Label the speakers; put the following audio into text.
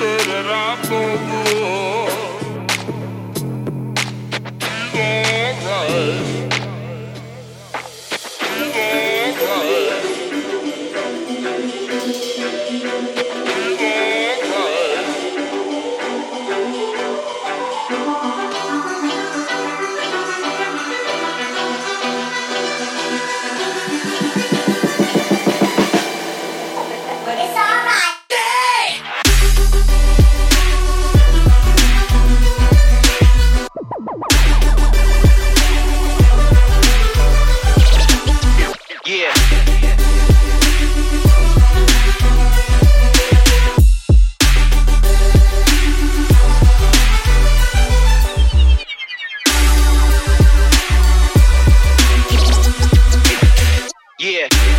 Speaker 1: said that I'm gonna
Speaker 2: Yeah.